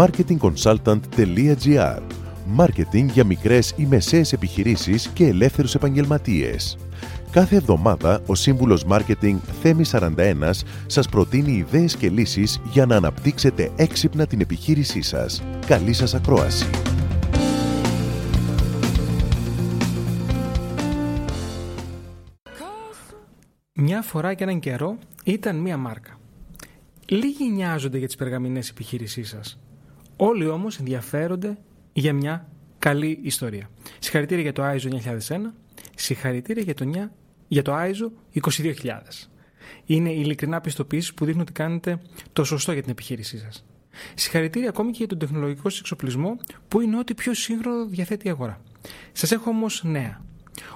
marketingconsultant.gr Μάρκετινγκ για μικρές ή μεσαίες επιχειρήσεις και ελεύθερους επαγγελματίες. Κάθε εβδομάδα ο σύμβουλος Μάρκετινγκ Θέμη 41 σας προτείνει ιδέες και λύσεις για να αναπτύξετε έξυπνα την επιχείρησή σας. Καλή σας ακρόαση! Μια φορά και έναν καιρό ήταν μία μάρκα. Λίγοι νοιάζονται για τις περγαμηνές επιχείρησής σας. Όλοι όμως ενδιαφέρονται για μια καλή ιστορία. Συγχαρητήρια για το ISO 9001, συγχαρητήρια για το, για το ISO 22000. Είναι ειλικρινά πιστοποίησεις που δείχνουν ότι κάνετε το σωστό για την επιχείρησή σας. Συγχαρητήρια ακόμη και για τον τεχνολογικό σας εξοπλισμό που είναι ό,τι πιο σύγχρονο διαθέτει η αγορά. Σας έχω όμως νέα.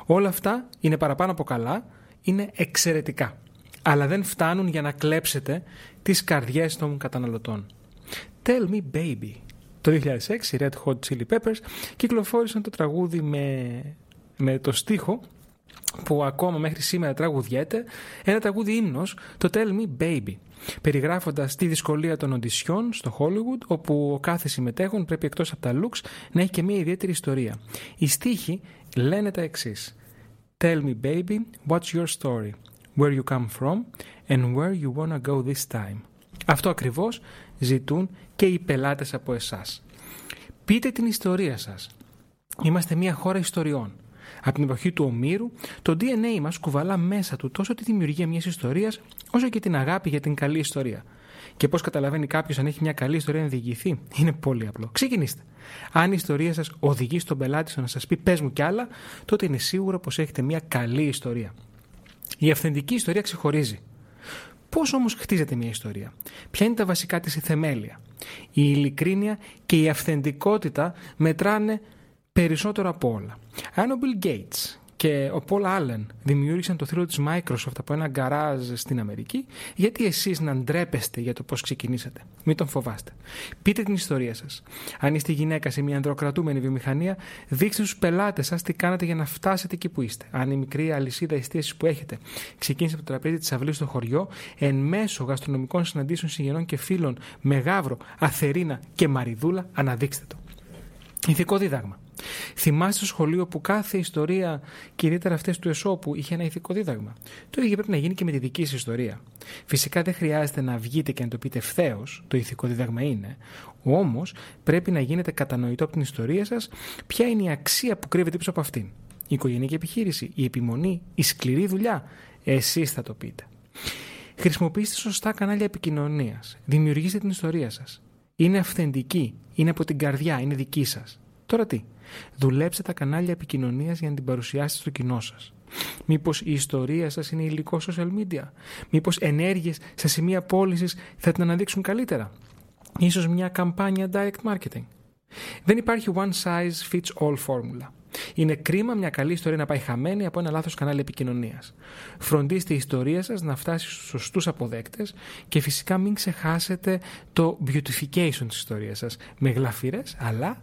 Όλα αυτά είναι παραπάνω από καλά, είναι εξαιρετικά. Αλλά δεν φτάνουν για να κλέψετε τις καρδιές των καταναλωτών. Tell me baby. Το 2006 οι Red Hot Chili Peppers κυκλοφόρησαν το τραγούδι με, με το στίχο που ακόμα μέχρι σήμερα τραγουδιέται, ένα τραγούδι ύμνος, το Tell Me Baby, περιγράφοντας τη δυσκολία των οντισιών στο Hollywood, όπου ο κάθε συμμετέχον πρέπει εκτός από τα looks να έχει και μια ιδιαίτερη ιστορία. Οι στίχοι λένε τα εξής. Tell me baby, what's your story, where you come from; And where you wanna go this time; Αυτό ακριβώς ζητούν και οι πελάτες από εσάς. Πείτε την ιστορία σας. Είμαστε μια χώρα ιστοριών. Από την εποχή του Ομήρου, το DNA μας κουβαλά μέσα του τόσο τη δημιουργία μιας ιστορίας, όσο και την αγάπη για την καλή ιστορία. Και πώς καταλαβαίνει κάποιος αν έχει μια καλή ιστορία να διηγηθεί, είναι πολύ απλό. Ξεκινήστε. Αν η ιστορία σας οδηγεί στον πελάτη στο να σας πει πες μου κι άλλα, τότε είναι σίγουρο πως έχετε μια καλή ιστορία. Η αυθεντική ιστορία ξεχωρίζει. Πώς όμως χτίζεται μια ιστορία, Ποια είναι τα βασικά της θεμέλια; Η ειλικρίνεια και η αυθεντικότητα μετράνε περισσότερο από όλα. Αν ο Bill Gates και ο Paul Allen δημιούργησαν το θρύλο της Microsoft από ένα γκαράζ στην Αμερική, γιατί εσείς να ντρέπεστε για το πώς ξεκινήσατε; Μην τον φοβάστε. Πείτε την ιστορία σας. Αν είστε γυναίκα σε μια ανδροκρατούμενη βιομηχανία, δείξτε στους πελάτες σας τι κάνατε για να φτάσετε εκεί που είστε. Αν η μικρή αλυσίδα εστίασης που έχετε ξεκίνησε από το τραπέζι της αυλής στο χωριό, εν μέσω γαστρονομικών συναντήσεων συγγενών και φίλων με γάβρο, αθερίνα και μαριδούλα, αναδείξτε το. Ηθικό δίδαγμα. Θυμάστε στο σχολείο που κάθε ιστορία, και ιδιαίτερα αυτές του Εσώπου, είχε ένα ηθικό δίδαγμα; Το ίδιο πρέπει να γίνει και με τη δική σας ιστορία. Φυσικά δεν χρειάζεται να βγείτε και να το πείτε ευθέως, το ηθικό δίδαγμα είναι. Όμως πρέπει να γίνετε κατανοητό από την ιστορία σας ποια είναι η αξία που κρύβεται πίσω από αυτήν. Η οικογενειακή επιχείρηση, η επιμονή, η σκληρή δουλειά. Εσείς θα το πείτε. Χρησιμοποιήστε σωστά κανάλια επικοινωνίας. Δημιουργήστε την ιστορία σας. Είναι αυθεντική, είναι από την καρδιά, είναι δική σας. Τώρα τι, Δουλέψτε τα κανάλια επικοινωνίας για να την παρουσιάσετε στο κοινό σας. Μήπως η ιστορία σας είναι υλικό social media; Μήπως ενέργειες σε σημεία πώλησης θα την αναδείξουν καλύτερα; Ίσως μια καμπάνια direct marketing; Δεν υπάρχει one size fits all φόρμουλα. Είναι κρίμα μια καλή ιστορία να πάει χαμένη από ένα λάθος κανάλι επικοινωνίας. Φροντίστε η ιστορία σας να φτάσει στους σωστούς αποδέκτες και φυσικά μην ξεχάσετε το beautification της ιστορίας σας με γλαφυρές αλλά